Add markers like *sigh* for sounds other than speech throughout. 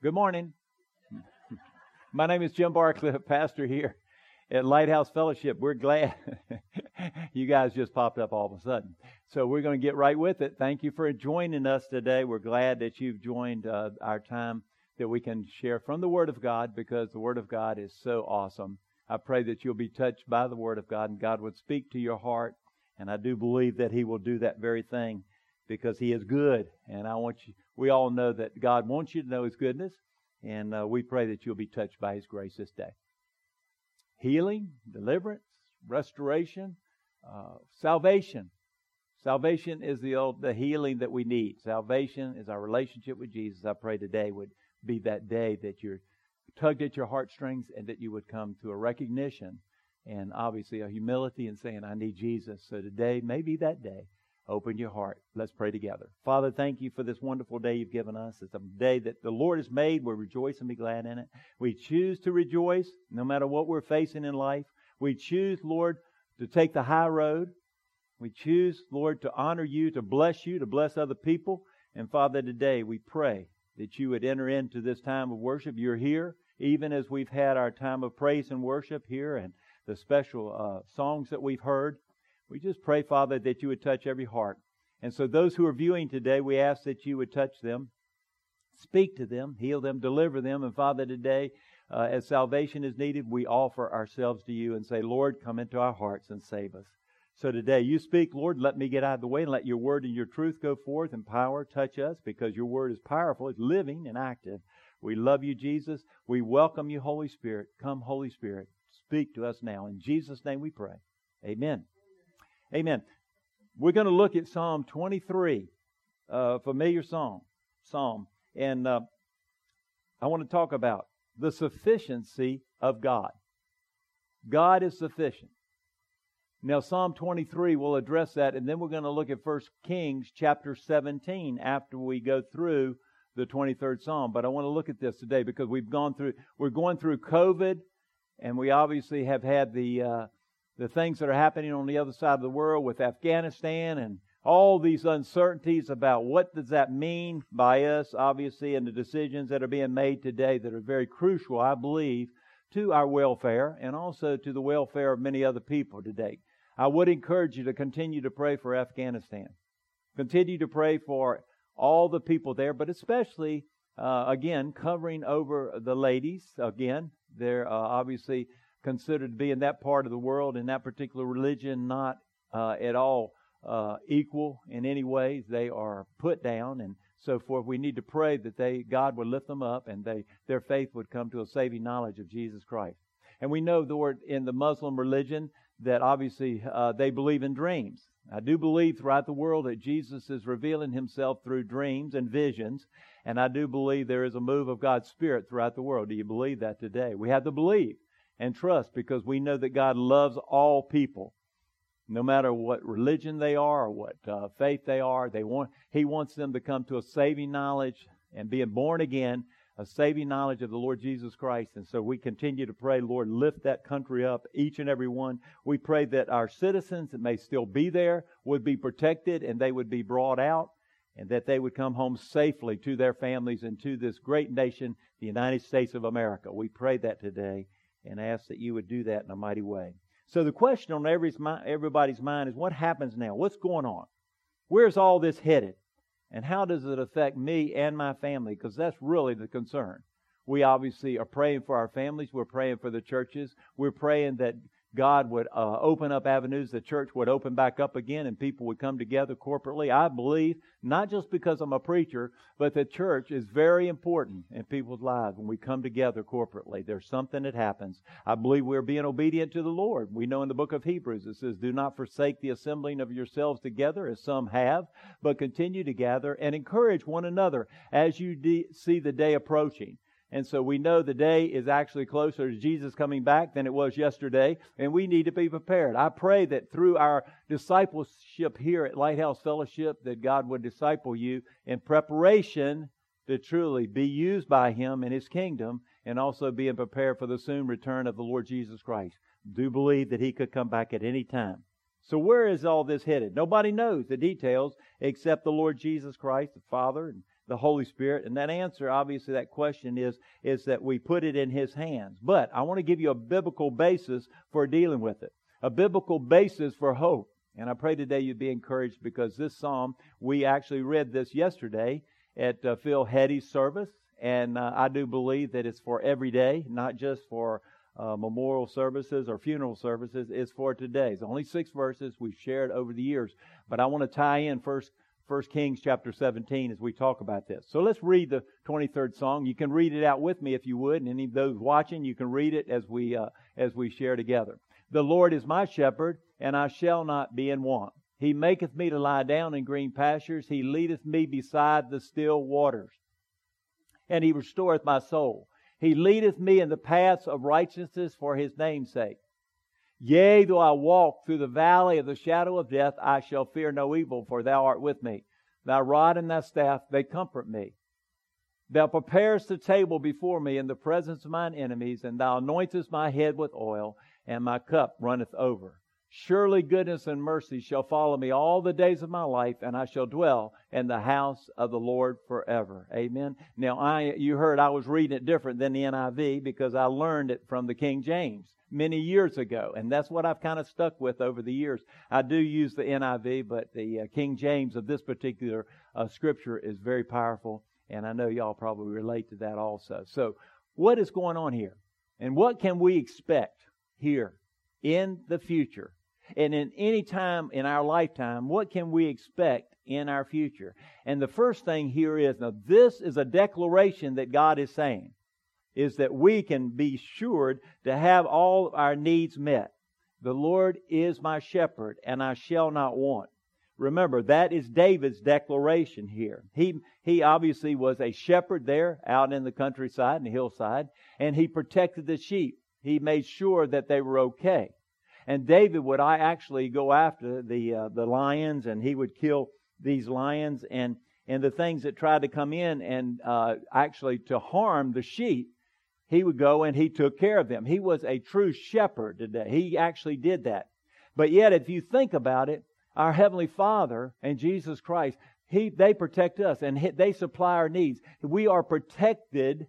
Good morning. *laughs* My name is Jim Barclay, pastor here at Lighthouse Fellowship. We're glad *laughs* you guys just popped up all of a sudden. So we're going to get right with it. Thank you for joining us today. We're glad that you've joined uh, our time that we can share from the Word of God because the Word of God is so awesome. I pray that you'll be touched by the Word of God and God would speak to your heart. And I do believe that He will do that very thing because He is good. And I want you, we all know that God wants you to know His goodness. And uh, we pray that you'll be touched by His grace this day. Healing, deliverance, restoration, uh, salvation. Salvation is the the healing that we need. Salvation is our relationship with Jesus. I pray today would be that day that you're tugged at your heartstrings and that you would come to a recognition and obviously a humility in saying, I need Jesus. So today may be that day. Open your heart. Let's pray together. Father, thank you for this wonderful day you've given us. It's a day that the Lord has made. We rejoice and be glad in it. We choose to rejoice no matter what we're facing in life. We choose, Lord, to take the high road. We choose, Lord, to honor you, to bless you, to bless other people. And Father, today we pray that you would enter into this time of worship. You're here, even as we've had our time of praise and worship here and the special uh, songs that we've heard. We just pray, Father, that you would touch every heart. And so, those who are viewing today, we ask that you would touch them, speak to them, heal them, deliver them. And Father, today, uh, as salvation is needed, we offer ourselves to you and say, Lord, come into our hearts and save us. So today, you speak, Lord, let me get out of the way and let your word and your truth go forth and power touch us because your word is powerful, it's living and active. We love you, Jesus. We welcome you, Holy Spirit. Come, Holy Spirit, speak to us now. In Jesus' name we pray. Amen. Amen. We're going to look at Psalm 23, uh, familiar psalm, psalm, and uh, I want to talk about the sufficiency of God. God is sufficient. Now, Psalm 23 will address that, and then we're going to look at 1 Kings chapter 17 after we go through the 23rd Psalm. But I want to look at this today because we've gone through, we're going through COVID, and we obviously have had the, uh, the things that are happening on the other side of the world with Afghanistan and all these uncertainties about what does that mean by us, obviously, and the decisions that are being made today that are very crucial, I believe, to our welfare and also to the welfare of many other people today. I would encourage you to continue to pray for Afghanistan. Continue to pray for all the people there, but especially, uh, again, covering over the ladies. Again, they're uh, obviously considered to be in that part of the world, in that particular religion, not uh, at all uh, equal in any ways. They are put down and so forth. We need to pray that they God would lift them up and they their faith would come to a saving knowledge of Jesus Christ. And we know, Lord, in the Muslim religion, that obviously uh, they believe in dreams. I do believe throughout the world that Jesus is revealing himself through dreams and visions, and I do believe there is a move of God's Spirit throughout the world. Do you believe that today? We have to believe and trust because we know that God loves all people. No matter what religion they are or what uh, faith they are, they want, He wants them to come to a saving knowledge and being born again a saving knowledge of the Lord Jesus Christ. And so we continue to pray, Lord, lift that country up, each and every one. We pray that our citizens that may still be there would be protected and they would be brought out and that they would come home safely to their families and to this great nation, the United States of America. We pray that today and ask that you would do that in a mighty way. So the question on everybody's mind is what happens now? What's going on? Where's all this headed? And how does it affect me and my family? Because that's really the concern. We obviously are praying for our families. We're praying for the churches. We're praying that God would uh, open up avenues, the church would open back up again, and people would come together corporately. I believe, not just because I'm a preacher, but the church is very important in people's lives when we come together corporately. There's something that happens. I believe we're being obedient to the Lord. We know in the book of Hebrews it says, Do not forsake the assembling of yourselves together, as some have, but continue to gather and encourage one another as you de- see the day approaching. And so we know the day is actually closer to Jesus coming back than it was yesterday, and we need to be prepared. I pray that through our discipleship here at Lighthouse Fellowship that God would disciple you in preparation to truly be used by him in his kingdom and also being prepared for the soon return of the Lord Jesus Christ. Do believe that he could come back at any time. So where is all this headed? Nobody knows the details except the Lord Jesus Christ, the Father, and the Holy Spirit? And that answer, obviously, that question is, is that we put it in His hands. But I want to give you a biblical basis for dealing with it, a biblical basis for hope. And I pray today you'd be encouraged because this psalm, we actually read this yesterday at uh, Phil Hetty's service. And uh, I do believe that it's for every day, not just for uh, memorial services or funeral services. It's for today. It's only six verses we've shared over the years. But I want to tie in first First Kings chapter 17 as we talk about this. So let's read the 23rd song. You can read it out with me if you would, and any of those watching, you can read it as we uh, as we share together. The Lord is my shepherd, and I shall not be in want. He maketh me to lie down in green pastures. He leadeth me beside the still waters. And he restoreth my soul. He leadeth me in the paths of righteousness for his name's sake. Yea, though I walk through the valley of the shadow of death, I shall fear no evil, for thou art with me. Thy rod and thy staff, they comfort me. Thou preparest the table before me in the presence of mine enemies, and thou anointest my head with oil, and my cup runneth over. Surely goodness and mercy shall follow me all the days of my life, and I shall dwell in the house of the Lord forever. Amen. Now, I you heard I was reading it different than the NIV because I learned it from the King James many years ago, and that's what I've kind of stuck with over the years. I do use the NIV, but the uh, King James of this particular uh, scripture is very powerful, and I know y'all probably relate to that also. So, what is going on here, and what can we expect here in the future? And in any time in our lifetime, what can we expect in our future? And the first thing here is now, this is a declaration that God is saying, is that we can be assured to have all our needs met. The Lord is my shepherd, and I shall not want. Remember, that is David's declaration here. He, he obviously was a shepherd there out in the countryside and the hillside, and he protected the sheep. He made sure that they were okay. And David would I actually go after the uh, the lions, and he would kill these lions and and the things that tried to come in and uh, actually to harm the sheep. He would go and he took care of them. He was a true shepherd today. He actually did that. But yet, if you think about it, our heavenly Father and Jesus Christ, he they protect us and they supply our needs. We are protected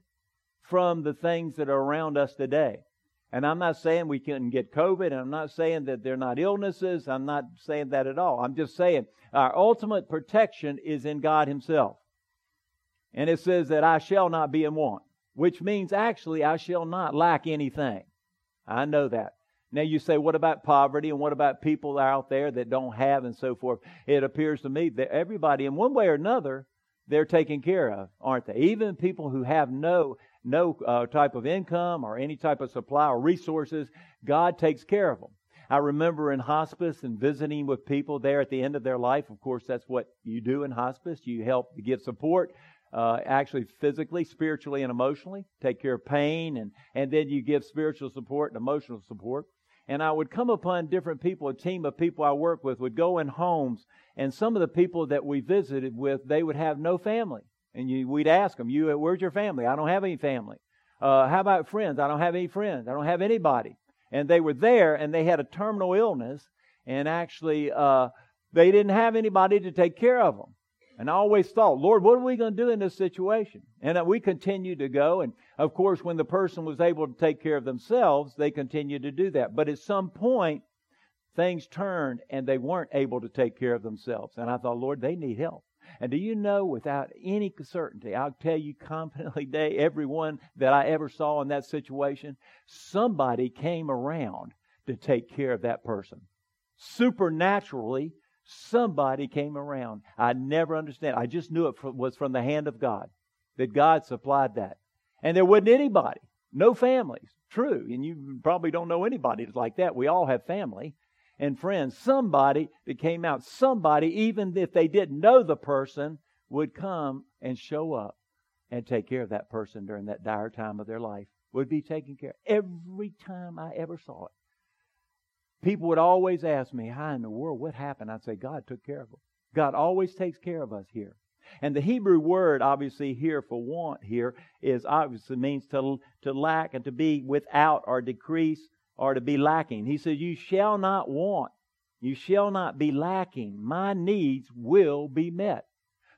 from the things that are around us today. And I'm not saying we couldn't get COVID, and I'm not saying that they're not illnesses. I'm not saying that at all. I'm just saying our ultimate protection is in God Himself. And it says that I shall not be in want, which means actually I shall not lack anything. I know that. Now you say, what about poverty and what about people out there that don't have and so forth? It appears to me that everybody, in one way or another, they're taken care of, aren't they? Even people who have no no uh, type of income or any type of supply or resources, God takes care of them. I remember in hospice and visiting with people there at the end of their life. Of course, that's what you do in hospice. You help to give support, uh, actually physically, spiritually, and emotionally. Take care of pain, and, and then you give spiritual support and emotional support. And I would come upon different people, a team of people I work with would go in homes, and some of the people that we visited with, they would have no family. And you, we'd ask them, "You, where's your family? I don't have any family. Uh, how about friends? I don't have any friends. I don't have anybody." And they were there, and they had a terminal illness, and actually, uh, they didn't have anybody to take care of them. And I always thought, Lord, what are we going to do in this situation? And we continued to go. And of course, when the person was able to take care of themselves, they continued to do that. But at some point, things turned and they weren't able to take care of themselves. And I thought, Lord, they need help. And do you know, without any certainty, I'll tell you *laughs* confidently, day, everyone that I ever saw in that situation, somebody came around to take care of that person. Supernaturally, somebody came around. I never understand. I just knew it was from the hand of God, that God supplied that. And there wasn't anybody, no families. True. And you probably don't know anybody that's like that. We all have family and friends. Somebody that came out, somebody, even if they didn't know the person, would come and show up and take care of that person during that dire time of their life. Would be taken care of. Every time I ever saw it. People would always ask me, How in the world, what happened? I'd say, God took care of them. God always takes care of us here. And the Hebrew word, obviously, here for want here is obviously means to, to lack and to be without or decrease are to be lacking. He says, You shall not want. You shall not be lacking. My needs will be met.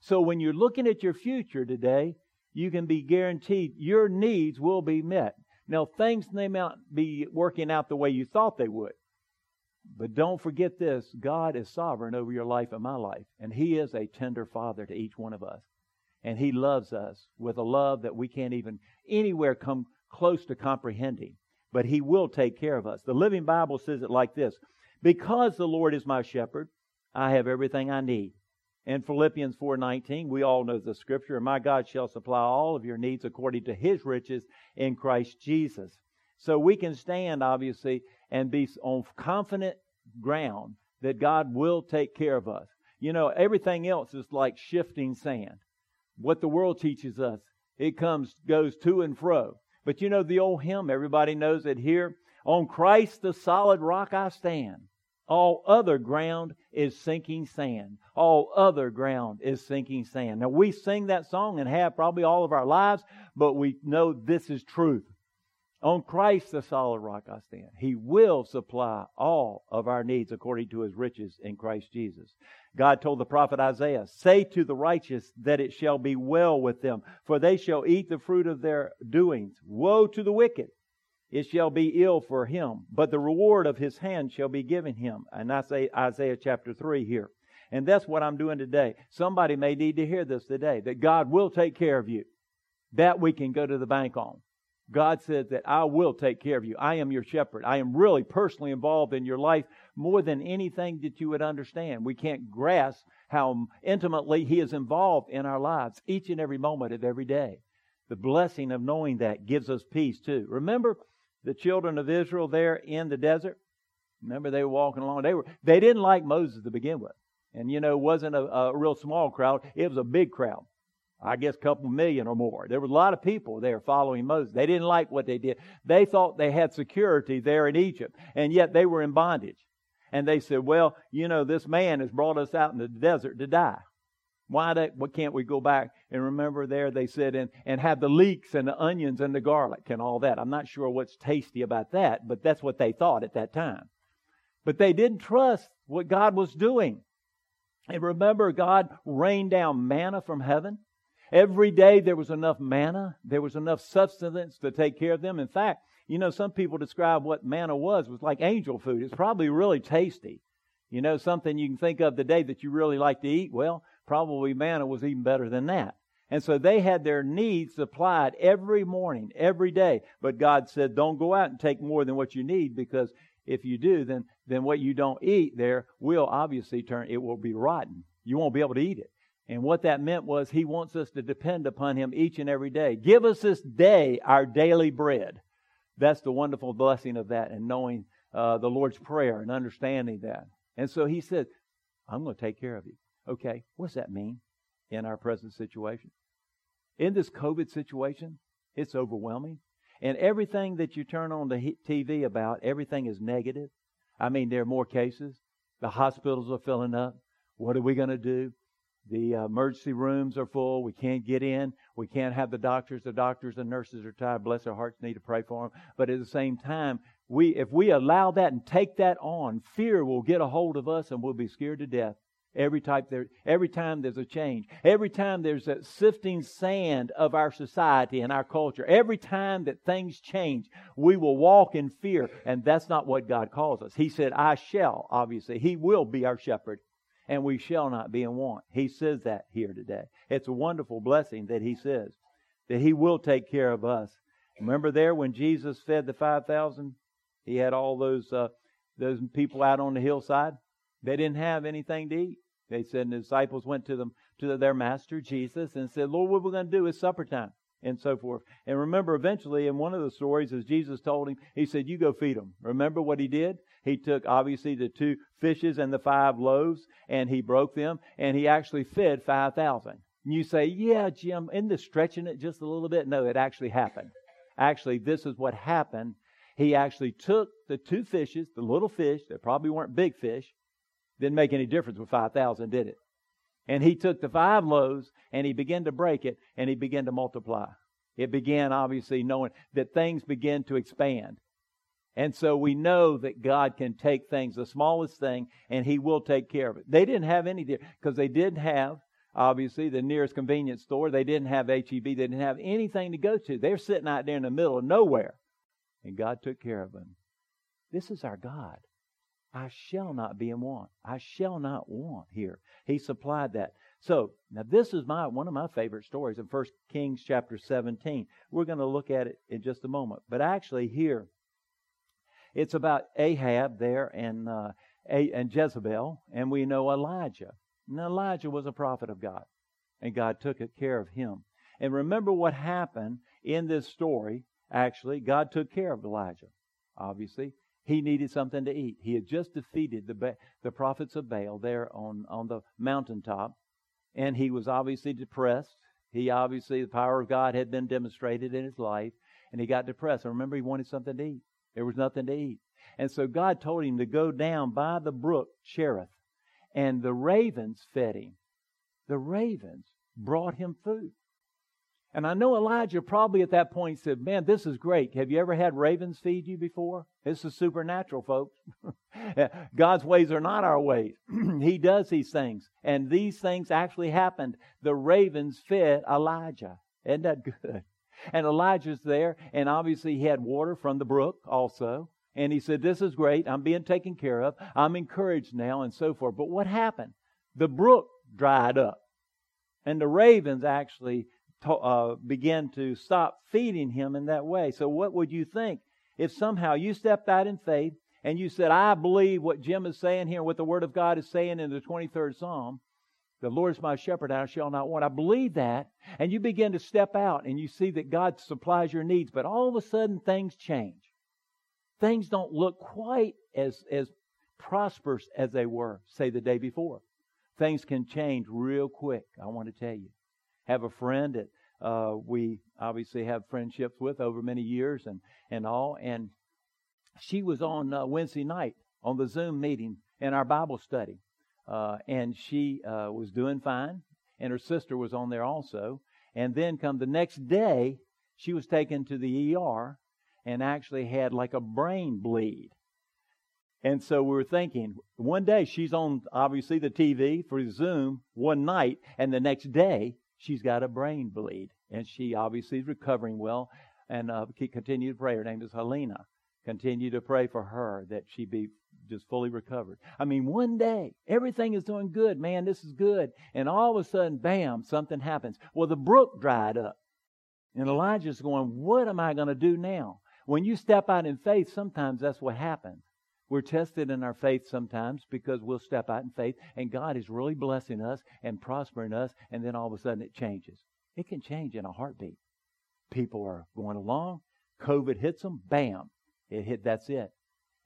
So when you're looking at your future today, you can be guaranteed your needs will be met. Now, things may not be working out the way you thought they would. But don't forget this God is sovereign over your life and my life, and He is a tender Father to each one of us. And He loves us with a love that we can't even anywhere come close to comprehending. But He will take care of us. The Living Bible says it like this Because the Lord is my shepherd, I have everything I need. In Philippians 4:19, we all know the scripture, "My God shall supply all of your needs according to his riches in Christ Jesus." So we can stand obviously and be on confident ground that God will take care of us. You know, everything else is like shifting sand. What the world teaches us, it comes goes to and fro. But you know the old hymn, everybody knows it here, on Christ the solid rock I stand. All other ground is sinking sand. All other ground is sinking sand. Now we sing that song and have probably all of our lives, but we know this is truth. On Christ, the solid rock I stand. He will supply all of our needs according to his riches in Christ Jesus. God told the prophet Isaiah, Say to the righteous that it shall be well with them, for they shall eat the fruit of their doings. Woe to the wicked! it shall be ill for him, but the reward of his hand shall be given him. And I say Isaiah chapter 3 here. And that's what I'm doing today. Somebody may need to hear this today that God will take care of you. That we can go to the bank on. God said that I will take care of you. I am your shepherd. I am really personally involved in your life more than anything that you would understand. We can't grasp how intimately He is involved in our lives each and every moment of every day. The blessing of knowing that gives us peace too. Remember, the children of Israel there in the desert. Remember, they were walking along. They were they didn't like Moses to begin with, and you know, it wasn't a, a real small crowd. It was a big crowd. I guess a couple million or more. There were a lot of people there following Moses. They didn't like what they did. They thought they had security there in Egypt, and yet they were in bondage. And they said, "Well, you know, this man has brought us out in the desert to die. Why, do, why can't we go back and remember there they said and, and have the leeks and the onions and the garlic and all that. I'm not sure what's tasty about that, but that's what they thought at that time. But they didn't trust what God was doing. And remember, God rained down manna from heaven. Every day there was enough manna, there was enough sustenance to take care of them. In fact, you know, some people describe what manna was was like angel food. It's probably really tasty. You know, something you can think of today that you really like to eat. Well, probably manna was even better than that. And so they had their needs supplied every morning, every day. But God said, don't go out and take more than what you need because if you do, then, then what you don't eat there will obviously turn, it will be rotten. You won't be able to eat it. And what that meant was He wants us to depend upon Him each and every day. Give us this day our daily bread. That's the wonderful blessing of that and knowing uh, the Lord's Prayer and understanding that. And so He said, I'm going to take care of you. Okay, what's that mean in our present situation? In this COVID situation, it's overwhelming. And everything that you turn on the TV about, everything is negative. I mean, there are more cases. The hospitals are filling up. What are we going to do? The uh, emergency rooms are full. We can't get in. We can't have the doctors. The doctors and nurses are tired. Bless their hearts, need to pray for them. But at the same time, we if we allow that and take that on, fear will get a hold of us and we'll be scared to death. Every type there, every time there's a change, every time there's that sifting sand of our society and our culture, every time that things change, we will walk in fear, and that's not what God calls us. He said, "I shall." Obviously, He will be our shepherd, and we shall not be in want. He says that here today. It's a wonderful blessing that He says that He will take care of us. Remember there when Jesus fed the five thousand, He had all those uh, those people out on the hillside. They didn't have anything to eat. They said the disciples went to them to their master Jesus and said, Lord, what we're going to do is supper time and so forth. And remember, eventually, in one of the stories, as Jesus told him, he said, You go feed them. Remember what he did? He took, obviously, the two fishes and the five loaves, and he broke them, and he actually fed 5,000. You say, Yeah, Jim, isn't this stretching it just a little bit? No, it actually happened. Actually, this is what happened. He actually took the two fishes, the little fish, that probably weren't big fish, didn't make any difference with 5,000, did it? And he took the five loaves and he began to break it and he began to multiply. It began, obviously, knowing that things begin to expand. And so we know that God can take things, the smallest thing, and He will take care of it. They didn't have any because they didn't have obviously, the nearest convenience store. They didn't have HEB. They didn't have anything to go to. They're sitting out there in the middle of nowhere. And God took care of them. This is our God. I shall not be in want. I shall not want here. He supplied that. So now this is my one of my favorite stories in 1 Kings chapter 17. We're going to look at it in just a moment. But actually here, it's about Ahab there and uh, and Jezebel, and we know Elijah. And Elijah was a prophet of God, and God took care of him. And remember what happened in this story. Actually, God took care of Elijah. Obviously, he needed something to eat. He had just defeated the the prophets of Baal there on on the mountaintop, and he was obviously depressed. He obviously, the power of God had been demonstrated in his life, and he got depressed. And remember, he wanted something to eat. There was nothing to eat. And so God told him to go down by the brook Cherith, and the ravens fed him. The ravens brought him food. And I know Elijah probably at that point said, Man, this is great. Have you ever had ravens feed you before? This is supernatural, folks. *laughs* God's ways are not our ways. *clears throat* he does these things. And these things actually happened. The ravens fed Elijah. Isn't that good? And Elijah's there, and obviously he had water from the brook also. And he said, This is great. I'm being taken care of. I'm encouraged now, and so forth. But what happened? The brook dried up. And the ravens actually to, uh, began to stop feeding him in that way. So, what would you think if somehow you stepped out in faith and you said, I believe what Jim is saying here, what the Word of God is saying in the 23rd Psalm? The Lord is my shepherd, I shall not want. I believe that. And you begin to step out and you see that God supplies your needs, but all of a sudden things change. Things don't look quite as, as prosperous as they were, say, the day before. Things can change real quick, I want to tell you have a friend that uh, we obviously have friendships with over many years and, and all. And she was on uh, Wednesday night on the Zoom meeting in our Bible study. Uh, and she uh, was doing fine. And her sister was on there also. And then come the next day, she was taken to the ER and actually had like a brain bleed. And so we were thinking, one day she's on obviously the TV for Zoom one night, and the next day she's got a brain bleed, and she obviously is recovering well. And uh, continue to pray. Her name is Helena. Continue to pray for her that she be just fully recovered. I mean, one day everything is doing good, man. This is good, and all of a sudden, bam, something happens. Well, the brook dried up, and Elijah's going, "What am I going to do now?" When you step out in faith, sometimes that's what happens. We're tested in our faith sometimes because we'll step out in faith and God is really blessing us and prospering us, and then all of a sudden it changes. It can change in a heartbeat. People are going along, COVID hits them, bam, it hit, that's it.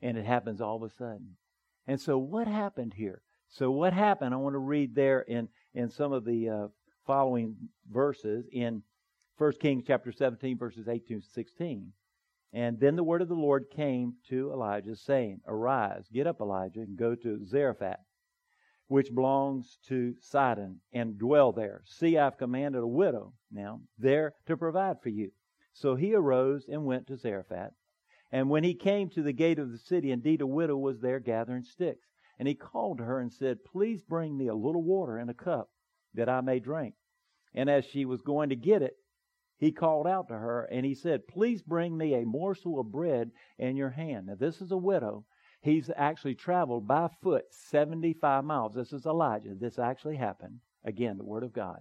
And it happens all of a sudden. And so what happened here? So what happened? I want to read there in, in some of the uh, following verses in 1 Kings chapter 17, verses 18 to 16. And then the word of the Lord came to Elijah, saying, Arise, get up, Elijah, and go to Zarephath, which belongs to Sidon, and dwell there. See, I've commanded a widow now there to provide for you. So he arose and went to Zarephath. And when he came to the gate of the city, indeed a widow was there gathering sticks. And he called to her and said, Please bring me a little water in a cup that I may drink. And as she was going to get it, he called out to her and he said, Please bring me a morsel of bread in your hand. Now, this is a widow. He's actually traveled by foot 75 miles. This is Elijah. This actually happened. Again, the Word of God.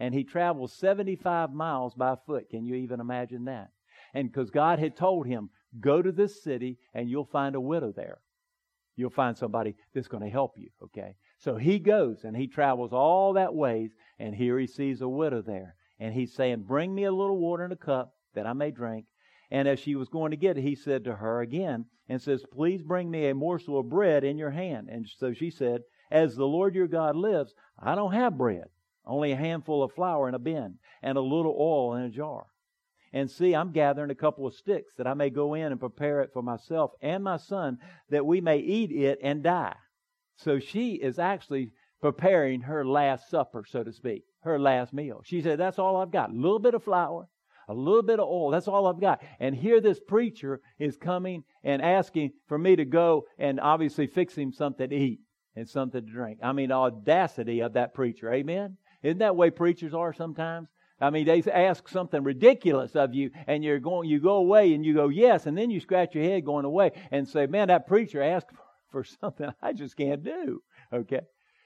And he traveled 75 miles by foot. Can you even imagine that? And because God had told him, Go to this city and you'll find a widow there. You'll find somebody that's going to help you, okay? So he goes and he travels all that ways, and here he sees a widow there. And he's saying, Bring me a little water in a cup that I may drink. And as she was going to get it, he said to her again, and says, Please bring me a morsel of bread in your hand. And so she said, As the Lord your God lives, I don't have bread, only a handful of flour in a bin, and a little oil in a jar. And see, I'm gathering a couple of sticks that I may go in and prepare it for myself and my son, that we may eat it and die. So she is actually preparing her last supper, so to speak her last meal. She said, That's all I've got. A little bit of flour, a little bit of oil. That's all I've got. And here this preacher is coming and asking for me to go and obviously fix him something to eat and something to drink. I mean, audacity of that preacher. Amen? Isn't that way preachers are sometimes? I mean, they ask something ridiculous of you, and you're going, you go away, and you go yes, and then you scratch your head going away and say, "Man, that preacher asked *laughs* for something I just can't do." Okay,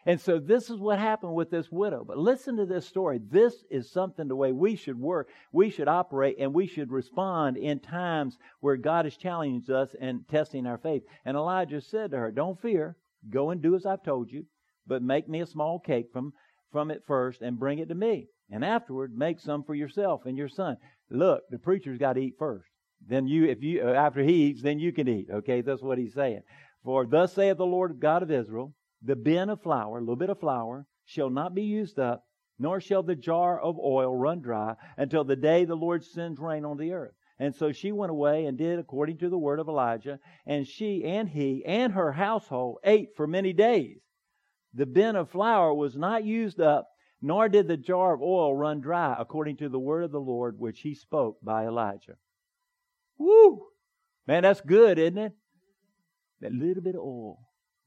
and so this is what happened with this widow. But listen to this story. This is something the way we should work, we should operate, and we should respond in times where God is challenging us and testing our faith. And Elijah said to her, "Don't fear. Go and do as I've told you, but make me a small cake from from it first and bring it to me." And afterward make some for yourself and your son. Look, the preacher's got to eat first. Then you, if you, uh, after he eats, then you can eat. Okay, that's what he's saying. For thus saith the Lord God of Israel, the bin of flour, a little bit of flour, shall not be used up, nor shall the jar of oil run dry until the day the Lord sends rain on the earth. And so she went away and did according to the word of Elijah, and she and he and her household ate for many days. The bin of flour was not used up nor did the jar of oil run dry, according to the word of the Lord which he spoke by Elijah. Woo! Man, that's good, isn't it? That little bit of oil,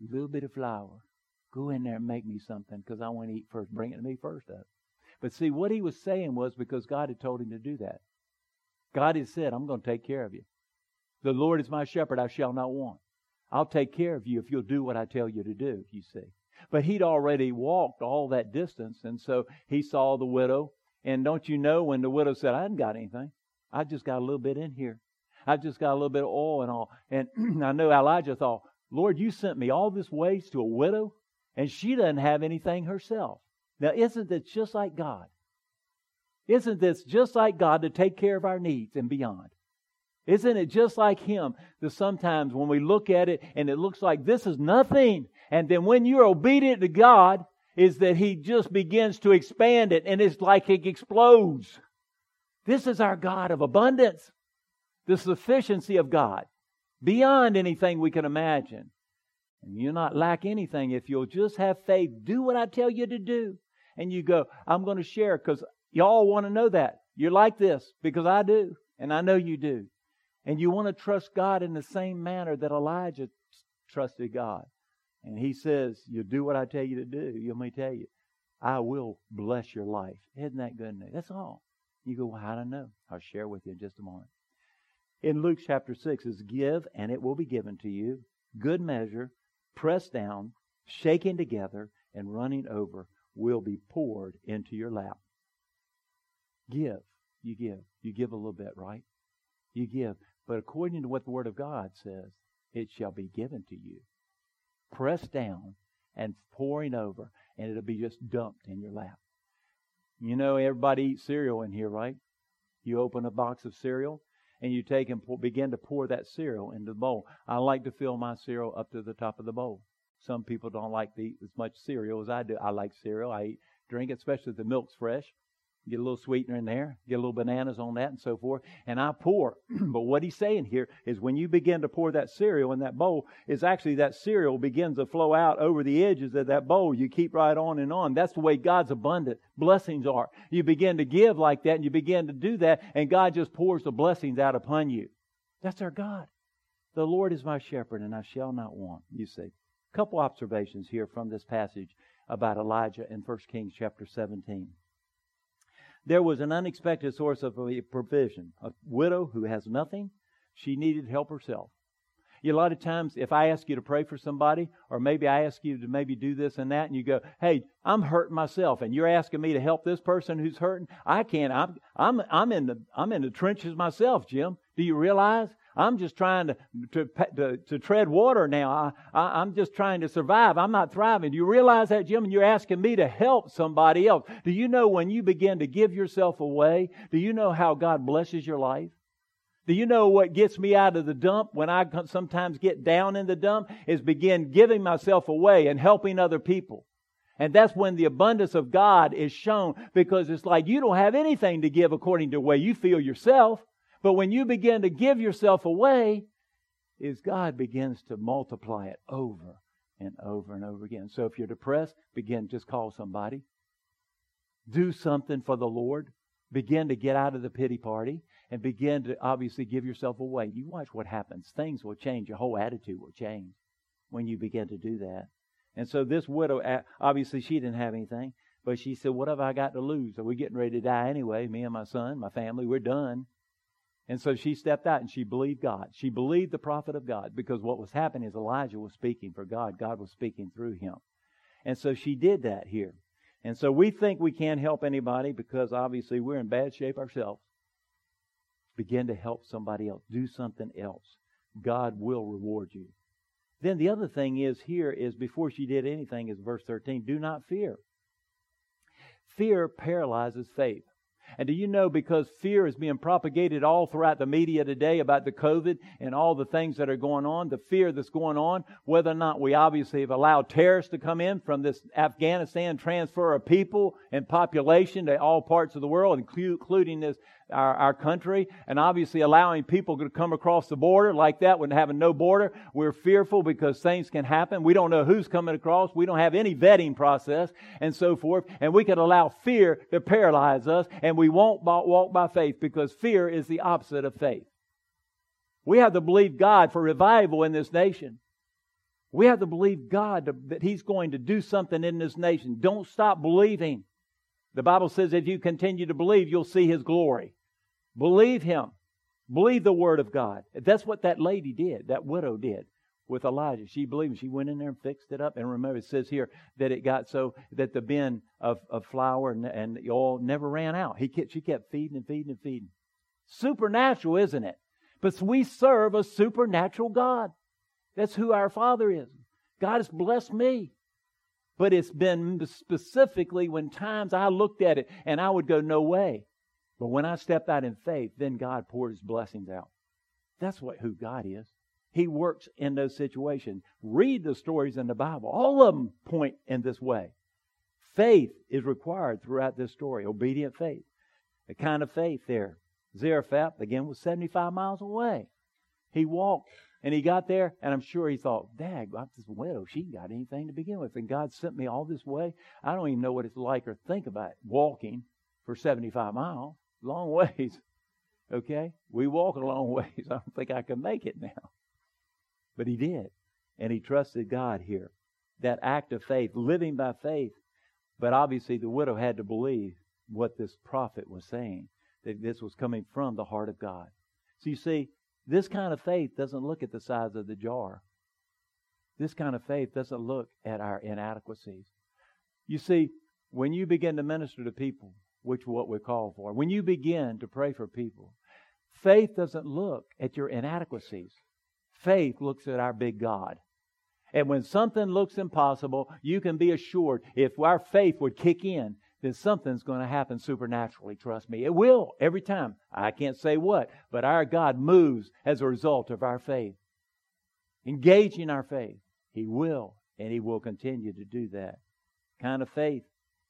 a little bit of flour. Go in there and make me something because I want to eat first. Bring it to me first up. But see, what he was saying was because God had told him to do that. God had said, I'm going to take care of you. The Lord is my shepherd, I shall not want. I'll take care of you if you'll do what I tell you to do, you see. But he'd already walked all that distance, and so he saw the widow. And don't you know when the widow said, I haven't got anything. I just got a little bit in here. I just got a little bit of oil and all. And *clears throat* I know Elijah thought, Lord, you sent me all this waste to a widow, and she doesn't have anything herself. Now, isn't this just like God? Isn't this just like God to take care of our needs and beyond? Isn't it just like Him that sometimes when we look at it and it looks like this is nothing, and then when you're obedient to God, is that He just begins to expand it and it's like it explodes. This is our God of abundance, the sufficiency of God, beyond anything we can imagine. And you'll not lack anything if you'll just have faith. Do what I tell you to do. And you go, I'm going to share because y'all want to know that. You're like this because I do. And I know you do. And you want to trust God in the same manner that Elijah trusted God. And he says, You do what I tell you to do. You me tell you, I will bless your life. Isn't that good news? That's all. You go, well, how do I know? I'll share with you in just a moment. In Luke chapter 6 is give and it will be given to you. Good measure, pressed down, shaken together, and running over will be poured into your lap. Give. You give. You give a little bit, right? You give. But according to what the Word of God says, it shall be given to you pressed down and pouring over, and it'll be just dumped in your lap. You know, everybody eats cereal in here, right? You open a box of cereal and you take and pour, begin to pour that cereal into the bowl. I like to fill my cereal up to the top of the bowl. Some people don't like to eat as much cereal as I do. I like cereal. I eat, drink it, especially if the milk's fresh. Get a little sweetener in there, get a little bananas on that and so forth. And I pour. *clears throat* but what he's saying here is when you begin to pour that cereal in that bowl, is actually that cereal begins to flow out over the edges of that bowl. You keep right on and on. That's the way God's abundant blessings are. You begin to give like that and you begin to do that, and God just pours the blessings out upon you. That's our God. The Lord is my shepherd, and I shall not want. You see. A couple observations here from this passage about Elijah in 1 Kings chapter 17 there was an unexpected source of provision. A widow who has nothing, she needed help herself. A lot of times, if I ask you to pray for somebody, or maybe I ask you to maybe do this and that, and you go, "Hey, I'm hurting myself," and you're asking me to help this person who's hurting, I can't. I'm I'm I'm in the I'm in the trenches myself, Jim. Do you realize? I'm just trying to, to, to, to tread water now. I, I, I'm just trying to survive. I'm not thriving. Do you realize that, Jim? And you're asking me to help somebody else. Do you know when you begin to give yourself away, do you know how God blesses your life? Do you know what gets me out of the dump when I sometimes get down in the dump? Is begin giving myself away and helping other people. And that's when the abundance of God is shown because it's like you don't have anything to give according to the way you feel yourself. But when you begin to give yourself away, is God begins to multiply it over and over and over again. So if you're depressed, begin just call somebody. Do something for the Lord. Begin to get out of the pity party and begin to obviously give yourself away. You watch what happens. Things will change. Your whole attitude will change when you begin to do that. And so this widow, obviously she didn't have anything. But she said, What have I got to lose? Are we getting ready to die anyway? Me and my son, my family, we're done. And so she stepped out and she believed God. She believed the prophet of God because what was happening is Elijah was speaking for God. God was speaking through him. And so she did that here. And so we think we can't help anybody because obviously we're in bad shape ourselves. Begin to help somebody else. Do something else. God will reward you. Then the other thing is here is before she did anything is verse 13, do not fear. Fear paralyzes faith. And do you know because fear is being propagated all throughout the media today about the COVID and all the things that are going on, the fear that's going on, whether or not we obviously have allowed terrorists to come in from this Afghanistan transfer of people and population to all parts of the world, including this our, our country and obviously allowing people to come across the border like that when having no border. We're fearful because things can happen. We don't know who's coming across. We don't have any vetting process and so forth. And we can allow fear to paralyze us and we won't walk by faith because fear is the opposite of faith. We have to believe God for revival in this nation. We have to believe God to, that He's going to do something in this nation. Don't stop believing. The Bible says if you continue to believe, you'll see His glory. Believe him. Believe the word of God. That's what that lady did, that widow did with Elijah. She believed. She went in there and fixed it up. And remember, it says here that it got so that the bin of, of flour and, and oil never ran out. He kept, she kept feeding and feeding and feeding. Supernatural, isn't it? But we serve a supernatural God. That's who our Father is. God has blessed me. But it's been specifically when times I looked at it and I would go, no way. But when I stepped out in faith, then God poured his blessings out. That's what who God is. He works in those situations. Read the stories in the Bible. All of them point in this way. Faith is required throughout this story. Obedient faith. The kind of faith there. Zarephath, again, was 75 miles away. He walked and he got there, and I'm sure he thought, Dag, I'm this widow. She ain't got anything to begin with. And God sent me all this way. I don't even know what it's like or think about walking for 75 miles long *laughs* ways. Okay? We walk a long *laughs* ways. I don't think I can make it now. But he did. And he trusted God here. That act of faith, living by faith. But obviously, the widow had to believe what this prophet was saying, that this was coming from the heart of God. So you see, this kind of faith doesn't look at the size of the jar. This kind of faith doesn't look at our inadequacies. You see, when you begin to minister to people, which what we call for. When you begin to pray for people, faith doesn't look at your inadequacies. Faith looks at our big God. And when something looks impossible, you can be assured if our faith would kick in, then something's going to happen supernaturally. Trust me. It will every time. I can't say what, but our God moves as a result of our faith. Engaging our faith. He will, and He will continue to do that. Kind of faith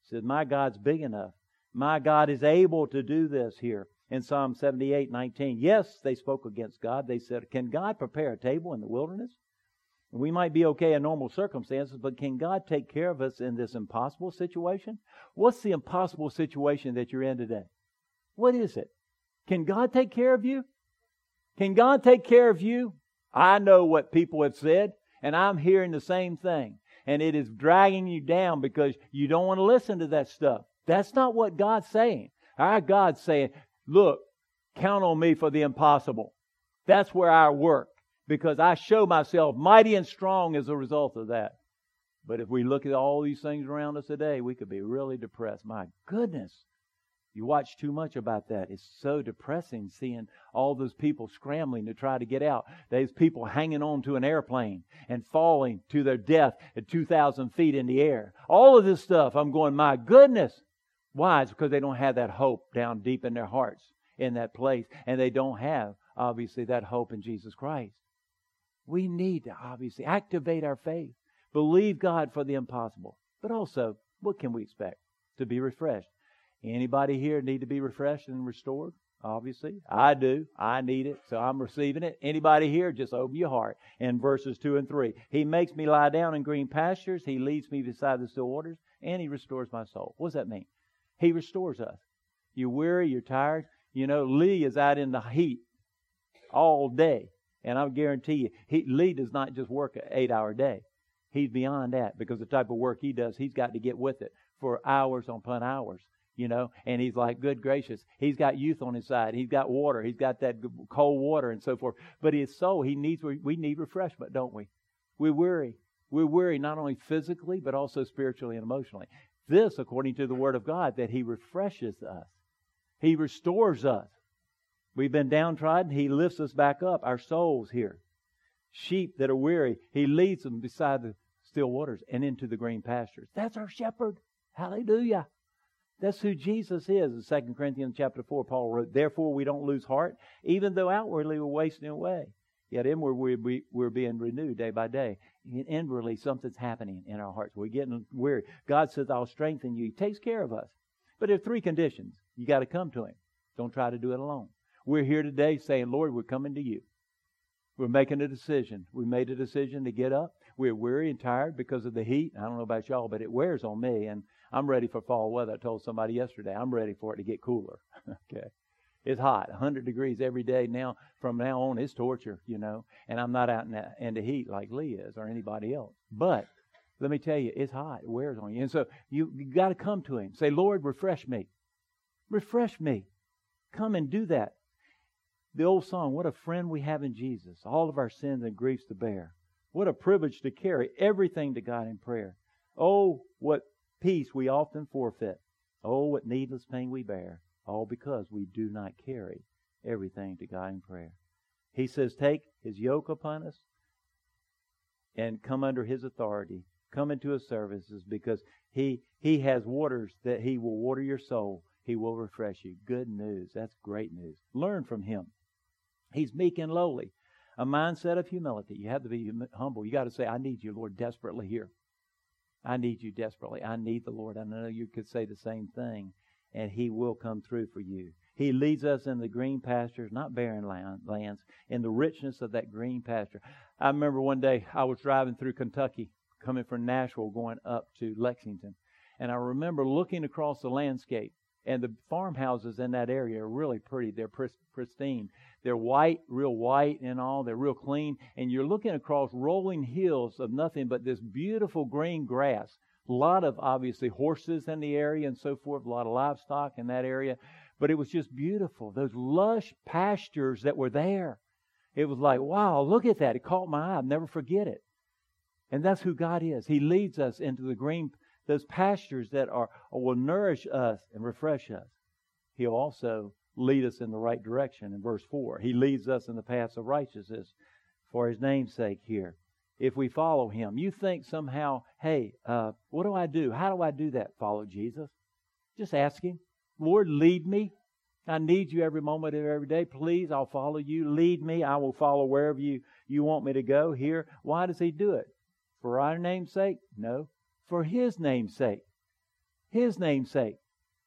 says, My God's big enough my God is able to do this here in Psalm 78 19. Yes, they spoke against God. They said, Can God prepare a table in the wilderness? We might be okay in normal circumstances, but can God take care of us in this impossible situation? What's the impossible situation that you're in today? What is it? Can God take care of you? Can God take care of you? I know what people have said, and I'm hearing the same thing. And it is dragging you down because you don't want to listen to that stuff. That's not what God's saying. Our God's saying, look, count on me for the impossible. That's where I work because I show myself mighty and strong as a result of that. But if we look at all these things around us today, we could be really depressed. My goodness. You watch too much about that. It's so depressing seeing all those people scrambling to try to get out. Those people hanging on to an airplane and falling to their death at 2,000 feet in the air. All of this stuff, I'm going, my goodness. Why? It's because they don't have that hope down deep in their hearts in that place. And they don't have, obviously, that hope in Jesus Christ. We need to obviously activate our faith, believe God for the impossible. But also, what can we expect? To be refreshed. Anybody here need to be refreshed and restored? Obviously, I do. I need it, so I'm receiving it. Anybody here, just open your heart. In verses 2 and 3, He makes me lie down in green pastures. He leads me beside the still waters, and He restores my soul. What does that mean? He restores us. You're weary, you're tired. You know, Lee is out in the heat all day. And I guarantee you, he, Lee does not just work an eight hour day. He's beyond that because the type of work he does, he's got to get with it for hours upon hours you know and he's like good gracious he's got youth on his side he's got water he's got that cold water and so forth but his soul he needs we need refreshment don't we we're weary we're weary not only physically but also spiritually and emotionally this according to the word of god that he refreshes us. He restores us. We've been downtrodden. He lifts us back up. Our souls here. Sheep that are weary he leads them beside the still waters and into the green pastures. That's our shepherd. Hallelujah. That's who Jesus is. In 2 Corinthians chapter 4, Paul wrote, Therefore we don't lose heart, even though outwardly we're wasting away. Yet inwardly we're, we're being renewed day by day. Inwardly something's happening in our hearts. We're getting weary. God says, I'll strengthen you. He takes care of us. But there are three conditions. You got to come to Him. Don't try to do it alone. We're here today saying, Lord, we're coming to you. We're making a decision. We made a decision to get up. We're weary and tired because of the heat. I don't know about y'all, but it wears on me. And I'm ready for fall weather. I told somebody yesterday, I'm ready for it to get cooler. *laughs* okay. It's hot, 100 degrees every day now. From now on, it's torture, you know. And I'm not out in, that, in the heat like Lee is or anybody else. But let me tell you, it's hot. It wears on you. And so you, you got to come to Him. Say, Lord, refresh me. Refresh me. Come and do that. The old song, What a friend we have in Jesus. All of our sins and griefs to bear. What a privilege to carry everything to God in prayer. Oh, what peace we often forfeit. Oh, what needless pain we bear, all because we do not carry everything to God in prayer. He says, Take his yoke upon us and come under his authority. Come into his services because he he has waters that he will water your soul. He will refresh you. Good news. That's great news. Learn from him. He's meek and lowly. A mindset of humility. You have to be humble. You got to say, I need you, Lord, desperately here. I need you desperately. I need the Lord. I know you could say the same thing, and He will come through for you. He leads us in the green pastures, not barren land, lands, in the richness of that green pasture. I remember one day I was driving through Kentucky, coming from Nashville, going up to Lexington, and I remember looking across the landscape, and the farmhouses in that area are really pretty. They're pristine. They're white, real white and all. They're real clean. And you're looking across rolling hills of nothing but this beautiful green grass. A lot of, obviously, horses in the area and so forth, a lot of livestock in that area. But it was just beautiful. Those lush pastures that were there. It was like, wow, look at that. It caught my eye. I'll never forget it. And that's who God is. He leads us into the green, those pastures that are will nourish us and refresh us. He'll also lead us in the right direction in verse 4. He leads us in the paths of righteousness for his name's sake here. If we follow him, you think somehow, hey, uh, what do I do? How do I do that? Follow Jesus. Just ask him, Lord, lead me. I need you every moment of every day. Please, I'll follow you. Lead me. I will follow wherever you, you want me to go here. Why does he do it? For our name's sake? No. For his name's sake. His name's sake.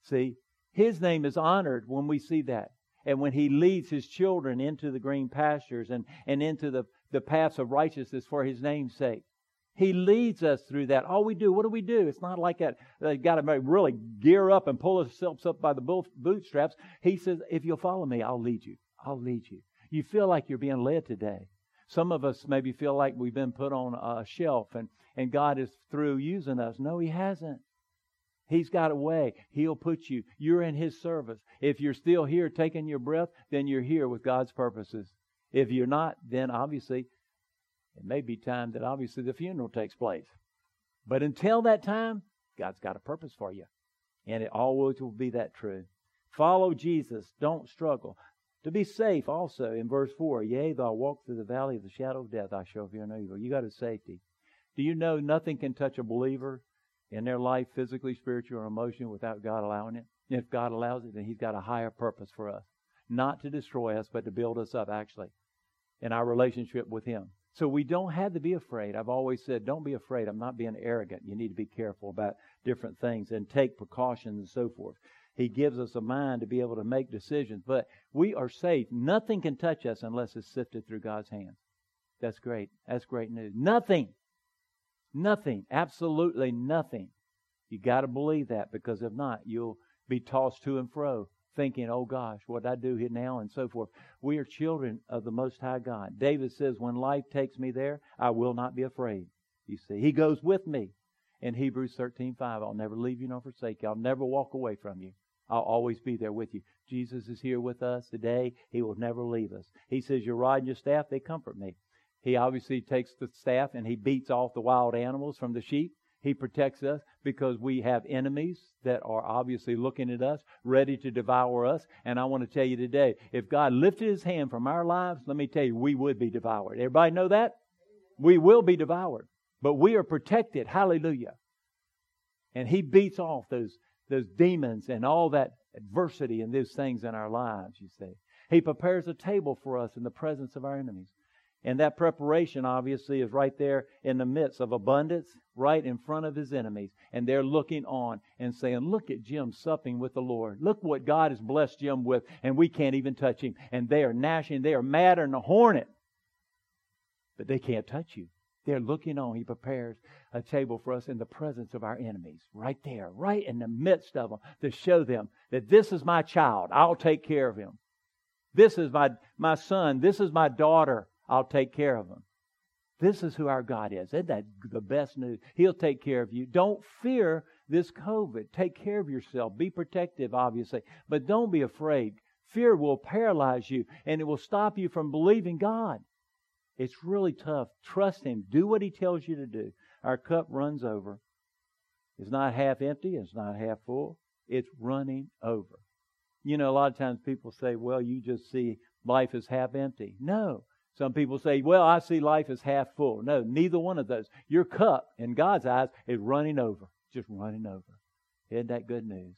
See, his name is honored when we see that. And when He leads His children into the green pastures and, and into the, the paths of righteousness for His name's sake. He leads us through that. All we do, what do we do? It's not like that. They got to really gear up and pull ourselves up by the bootstraps. He says, if you'll follow me, I'll lead you. I'll lead you. You feel like you're being led today. Some of us maybe feel like we've been put on a shelf and, and God is through using us. No, He hasn't. He's got a way. He'll put you. You're in His service. If you're still here taking your breath, then you're here with God's purposes. If you're not, then obviously it may be time that obviously the funeral takes place. But until that time, God's got a purpose for you. And it always will be that true. Follow Jesus. Don't struggle. To be safe also in verse 4, yea, though I walk through the valley of the shadow of death, I shall fear no evil. You got a safety. Do you know nothing can touch a believer in their life, physically, spiritual, or emotionally, without God allowing it. If God allows it, then He's got a higher purpose for us. Not to destroy us, but to build us up, actually, in our relationship with Him. So we don't have to be afraid. I've always said, don't be afraid. I'm not being arrogant. You need to be careful about different things and take precautions and so forth. He gives us a mind to be able to make decisions, but we are safe. Nothing can touch us unless it's sifted through God's hands. That's great. That's great news. Nothing. Nothing, absolutely nothing. You got to believe that because if not, you'll be tossed to and fro thinking, oh gosh, what I do here now and so forth. We are children of the Most High God. David says, when life takes me there, I will not be afraid. You see, He goes with me. in Hebrews 13:5. I'll never leave you nor forsake you. I'll never walk away from you. I'll always be there with you. Jesus is here with us today. He will never leave us. He says, Your rod and your staff, they comfort me. He obviously takes the staff and he beats off the wild animals from the sheep. He protects us because we have enemies that are obviously looking at us, ready to devour us. And I want to tell you today, if God lifted his hand from our lives, let me tell you, we would be devoured. Everybody know that? We will be devoured. But we are protected. Hallelujah. And he beats off those, those demons and all that adversity and those things in our lives, you see. He prepares a table for us in the presence of our enemies. And that preparation, obviously, is right there in the midst of abundance, right in front of his enemies. And they're looking on and saying, Look at Jim supping with the Lord. Look what God has blessed Jim with, and we can't even touch him. And they are gnashing, they are madder than a hornet. But they can't touch you. They're looking on. He prepares a table for us in the presence of our enemies, right there, right in the midst of them, to show them that this is my child. I'll take care of him. This is my, my son. This is my daughter. I'll take care of them. This is who our God is. Isn't that the best news? He'll take care of you. Don't fear this COVID. Take care of yourself. Be protective, obviously, but don't be afraid. Fear will paralyze you and it will stop you from believing God. It's really tough. Trust Him. Do what He tells you to do. Our cup runs over. It's not half empty, it's not half full. It's running over. You know, a lot of times people say, well, you just see life as half empty. No. Some people say, well, I see life as half full. No, neither one of those. Your cup, in God's eyes, is running over. Just running over. Isn't that good news?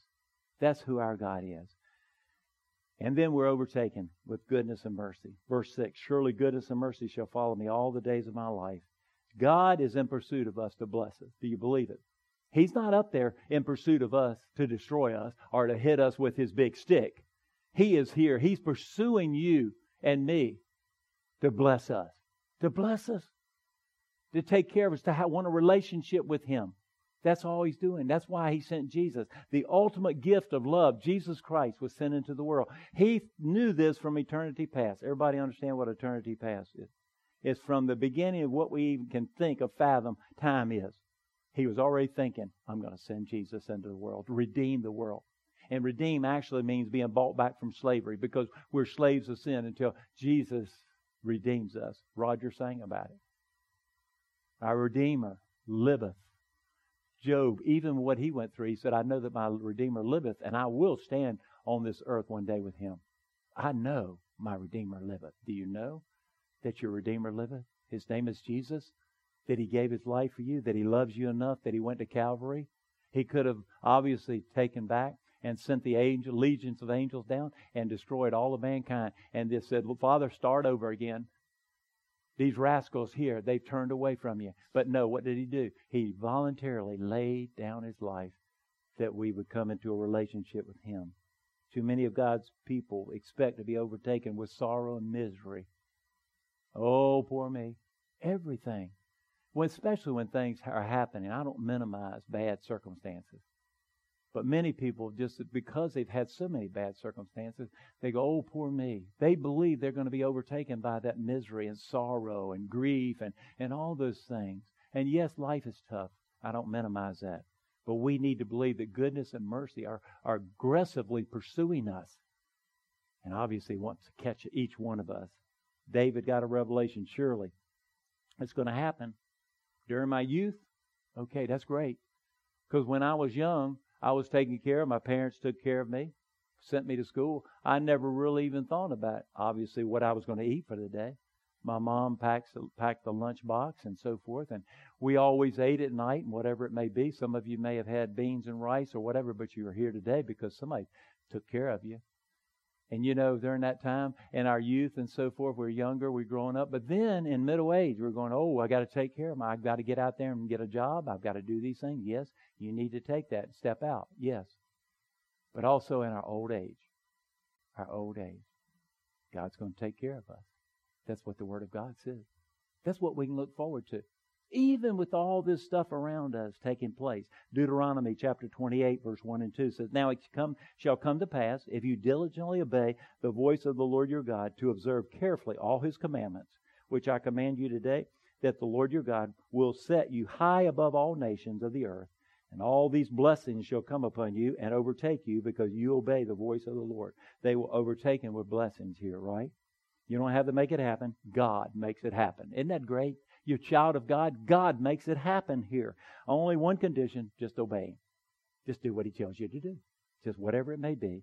That's who our God is. And then we're overtaken with goodness and mercy. Verse 6 Surely goodness and mercy shall follow me all the days of my life. God is in pursuit of us to bless us. Do you believe it? He's not up there in pursuit of us to destroy us or to hit us with his big stick. He is here. He's pursuing you and me to bless us, to bless us, to take care of us, to have, want a relationship with him. That's all he's doing. That's why he sent Jesus. The ultimate gift of love, Jesus Christ, was sent into the world. He knew this from eternity past. Everybody understand what eternity past is? It's from the beginning of what we even can think of, fathom, time is. He was already thinking, I'm going to send Jesus into the world, redeem the world. And redeem actually means being bought back from slavery because we're slaves of sin until Jesus redeems us. Roger sang about it. Our Redeemer liveth Job, even what he went through, he said, I know that my Redeemer liveth, and I will stand on this earth one day with him. I know my Redeemer liveth. Do you know that your Redeemer liveth? His name is Jesus, that he gave his life for you, that he loves you enough, that he went to Calvary. He could have obviously taken back and sent the angel, legions of angels down and destroyed all of mankind and they said, well, Father, start over again. These rascals here, they've turned away from you. But no, what did he do? He voluntarily laid down his life that we would come into a relationship with him. Too many of God's people expect to be overtaken with sorrow and misery. Oh, poor me. Everything. Well, especially when things are happening. I don't minimize bad circumstances. But many people, just because they've had so many bad circumstances, they go, oh, poor me. They believe they're going to be overtaken by that misery and sorrow and grief and, and all those things. And yes, life is tough. I don't minimize that. But we need to believe that goodness and mercy are, are aggressively pursuing us. And obviously wants to catch each one of us. David got a revelation, surely. It's going to happen. During my youth, okay, that's great. Because when I was young, I was taken care of. My parents took care of me, sent me to school. I never really even thought about, obviously, what I was going to eat for the day. My mom packs, packed the lunch box and so forth, and we always ate at night and whatever it may be. Some of you may have had beans and rice or whatever, but you are here today because somebody took care of you. And you know, during that time in our youth and so forth, we're younger, we're growing up. But then in middle age, we're going, oh, I got to take care of my, I've got to get out there and get a job. I've got to do these things. Yes, you need to take that step out. Yes. But also in our old age, our old age, God's going to take care of us. That's what the Word of God says. That's what we can look forward to even with all this stuff around us taking place. Deuteronomy chapter 28 verse 1 and 2 says, Now it come, shall come to pass, if you diligently obey the voice of the Lord your God, to observe carefully all his commandments, which I command you today, that the Lord your God will set you high above all nations of the earth, and all these blessings shall come upon you and overtake you because you obey the voice of the Lord. They will overtake him with blessings here, right? You don't have to make it happen. God makes it happen. Isn't that great? You're a child of God. God makes it happen here. Only one condition, just obey him. Just do what he tells you to do. Just whatever it may be.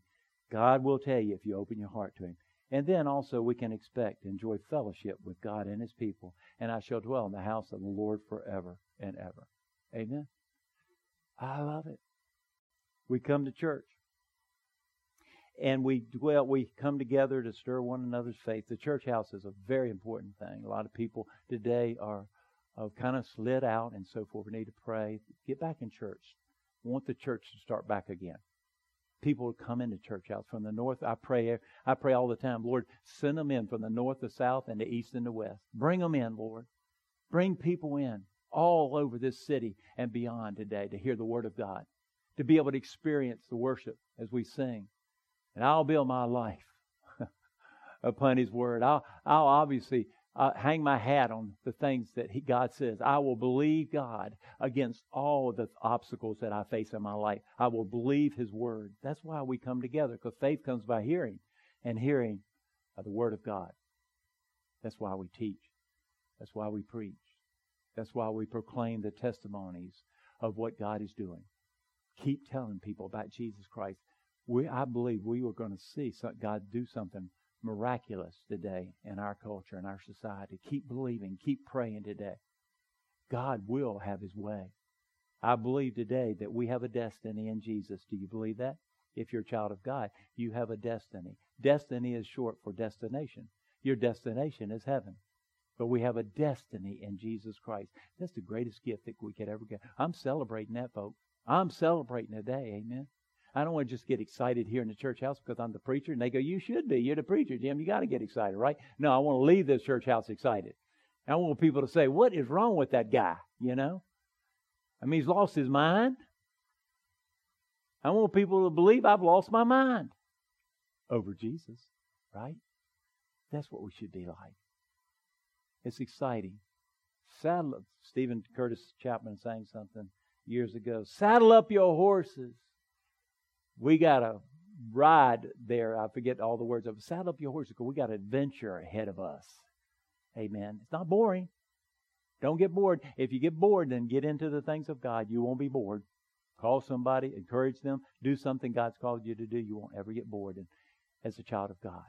God will tell you if you open your heart to him. And then also we can expect to enjoy fellowship with God and His people. And I shall dwell in the house of the Lord forever and ever. Amen. I love it. We come to church. And we dwell, we come together to stir one another's faith. The church house is a very important thing. A lot of people today are, are kind of slid out and so forth. We need to pray. Get back in church. We want the church to start back again people to come into church house from the north. I pray, I pray all the time, Lord, send them in from the north, the south, and the east and the west. Bring them in, Lord. Bring people in all over this city and beyond today to hear the word of God, to be able to experience the worship as we sing. And I'll build my life *laughs* upon His word. I'll, I'll obviously uh, hang my hat on the things that he, God says. I will believe God against all the obstacles that I face in my life. I will believe His Word. That's why we come together, because faith comes by hearing, and hearing by the Word of God. That's why we teach. That's why we preach. That's why we proclaim the testimonies of what God is doing. Keep telling people about Jesus Christ. We, I believe we were going to see God do something miraculous today in our culture and our society. Keep believing, keep praying today. God will have his way. I believe today that we have a destiny in Jesus. Do you believe that? If you're a child of God, you have a destiny. Destiny is short for destination. Your destination is heaven. But we have a destiny in Jesus Christ. That's the greatest gift that we could ever get. I'm celebrating that, folks. I'm celebrating today. Amen. I don't want to just get excited here in the church house because I'm the preacher. And they go, You should be. You're the preacher, Jim. You got to get excited, right? No, I want to leave this church house excited. I want people to say, What is wrong with that guy? You know? I mean, he's lost his mind. I want people to believe I've lost my mind over Jesus, right? That's what we should be like. It's exciting. Saddle up. Steven Curtis Chapman sang something years ago. Saddle up your horses we got to ride there. I forget all the words of saddle up your horse because we got adventure ahead of us. Amen. It's not boring. Don't get bored. If you get bored, then get into the things of God. You won't be bored. Call somebody, encourage them, do something God's called you to do. You won't ever get bored. And as a child of God,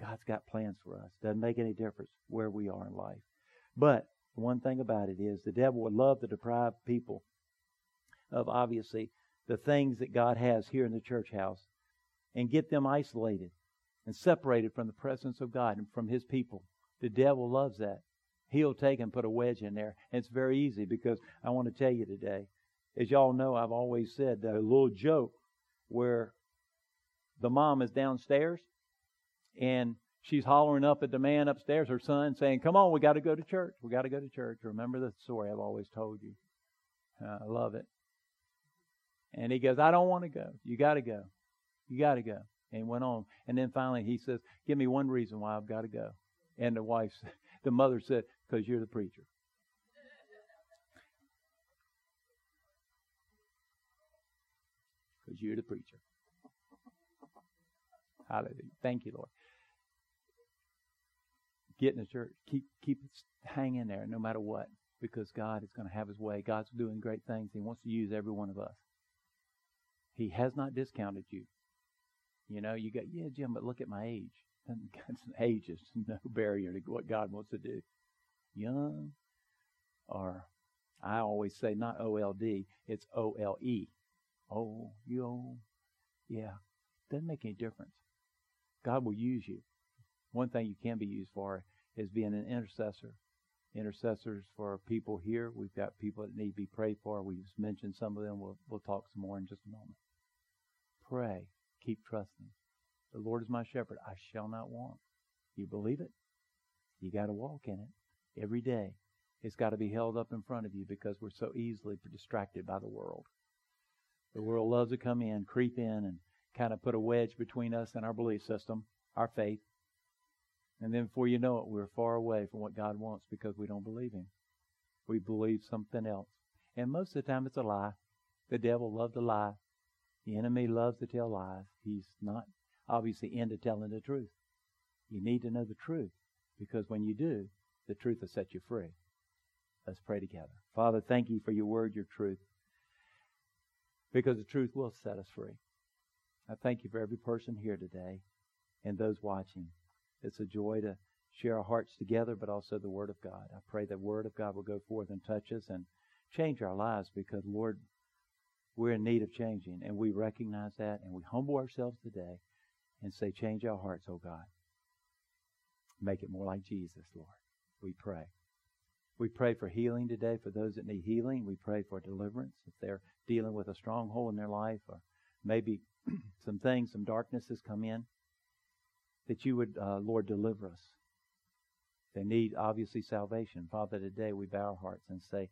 God's got plans for us. Doesn't make any difference where we are in life. But one thing about it is the devil would love to deprive people of obviously the things that God has here in the church house and get them isolated and separated from the presence of God and from His people. The devil loves that. He'll take and put a wedge in there. And it's very easy because I want to tell you today, as y'all know, I've always said a little joke where the mom is downstairs and she's hollering up at the man upstairs, her son, saying, Come on, we got to go to church. We got to go to church. Remember the story I've always told you. Uh, I love it. And he goes, I don't want to go. You got to go. You got to go. And he went on. And then finally he says, Give me one reason why I've got to go. And the wife, *laughs* the mother said, Because you're the preacher. Because you're the preacher. Hallelujah. Thank you, Lord. Get in the church. Keep keep hanging there no matter what. Because God is going to have his way. God's doing great things. He wants to use every one of us. He has not discounted you. You know, you go, yeah, Jim, but look at my age. *laughs* age is *laughs* no barrier to what God wants to do. Young, or I always say not O L D, it's O L E. Oh, you old. Yeah, doesn't make any difference. God will use you. One thing you can be used for is being an intercessor. Intercessors for people here. We've got people that need to be prayed for. We've mentioned some of them. We'll, we'll talk some more in just a moment. Pray. Keep trusting. The Lord is my shepherd. I shall not want. You believe it? You got to walk in it every day. It's got to be held up in front of you because we're so easily distracted by the world. The world loves to come in, creep in, and kind of put a wedge between us and our belief system, our faith. And then before you know it, we're far away from what God wants because we don't believe Him. We believe something else. And most of the time it's a lie. The devil loves to lie. The enemy loves to tell lies. He's not obviously into telling the truth. You need to know the truth because when you do, the truth will set you free. Let's pray together. Father, thank you for your word, your truth, because the truth will set us free. I thank you for every person here today and those watching. It's a joy to share our hearts together, but also the Word of God. I pray that the Word of God will go forth and touch us and change our lives because, Lord, we're in need of changing, and we recognize that, and we humble ourselves today and say, Change our hearts, oh God. Make it more like Jesus, Lord. We pray. We pray for healing today for those that need healing. We pray for deliverance if they're dealing with a stronghold in their life or maybe *clears throat* some things, some darkness has come in that you would, uh, Lord, deliver us. They need, obviously, salvation. Father, today we bow our hearts and say,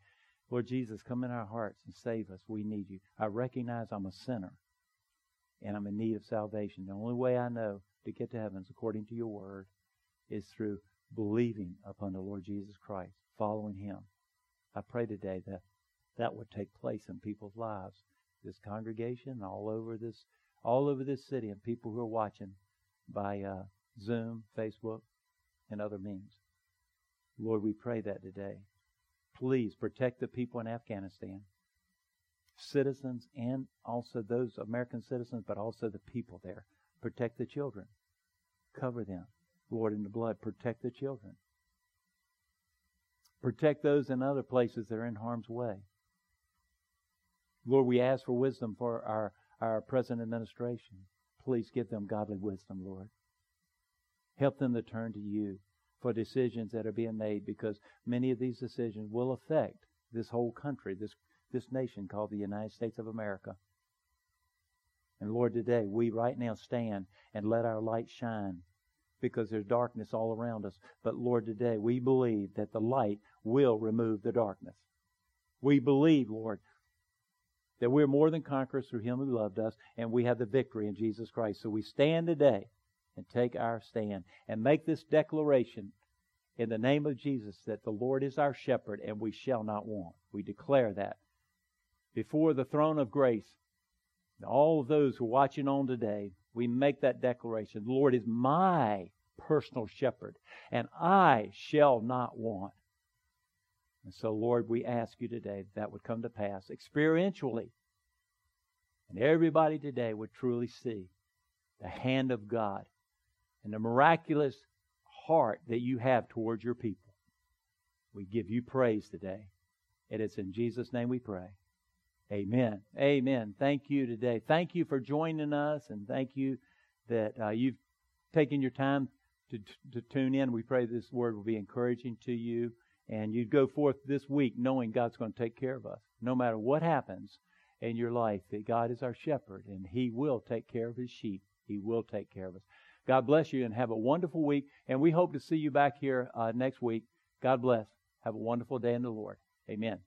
Lord Jesus, come in our hearts and save us. We need you. I recognize I'm a sinner and I'm in need of salvation. The only way I know to get to heaven, according to your word, is through believing upon the Lord Jesus Christ, following him. I pray today that that would take place in people's lives. This congregation, all over this, all over this city, and people who are watching by uh, Zoom, Facebook, and other means. Lord, we pray that today. Please protect the people in Afghanistan, citizens, and also those American citizens, but also the people there. Protect the children. Cover them. Lord, in the blood, protect the children. Protect those in other places that are in harm's way. Lord, we ask for wisdom for our, our present administration. Please give them godly wisdom, Lord. Help them to turn to you for decisions that are being made because many of these decisions will affect this whole country, this, this nation called the United States of America. And Lord, today we right now stand and let our light shine because there's darkness all around us. But Lord, today we believe that the light will remove the darkness. We believe, Lord, that we're more than conquerors through Him who loved us, and we have the victory in Jesus Christ. So we stand today and take our stand and make this declaration in the name of Jesus that the Lord is our shepherd and we shall not want. We declare that before the throne of grace. All of those who are watching on today, we make that declaration. The Lord is my personal shepherd, and I shall not want. And so, Lord, we ask you today that, that would come to pass experientially. And everybody today would truly see the hand of God and the miraculous heart that you have towards your people. We give you praise today. It is in Jesus' name we pray. Amen. Amen. Thank you today. Thank you for joining us, and thank you that uh, you've taken your time to, to tune in. We pray this word will be encouraging to you and you go forth this week knowing God's going to take care of us. No matter what happens in your life, that God is our shepherd and He will take care of His sheep. He will take care of us. God bless you and have a wonderful week. And we hope to see you back here uh, next week. God bless. Have a wonderful day in the Lord. Amen.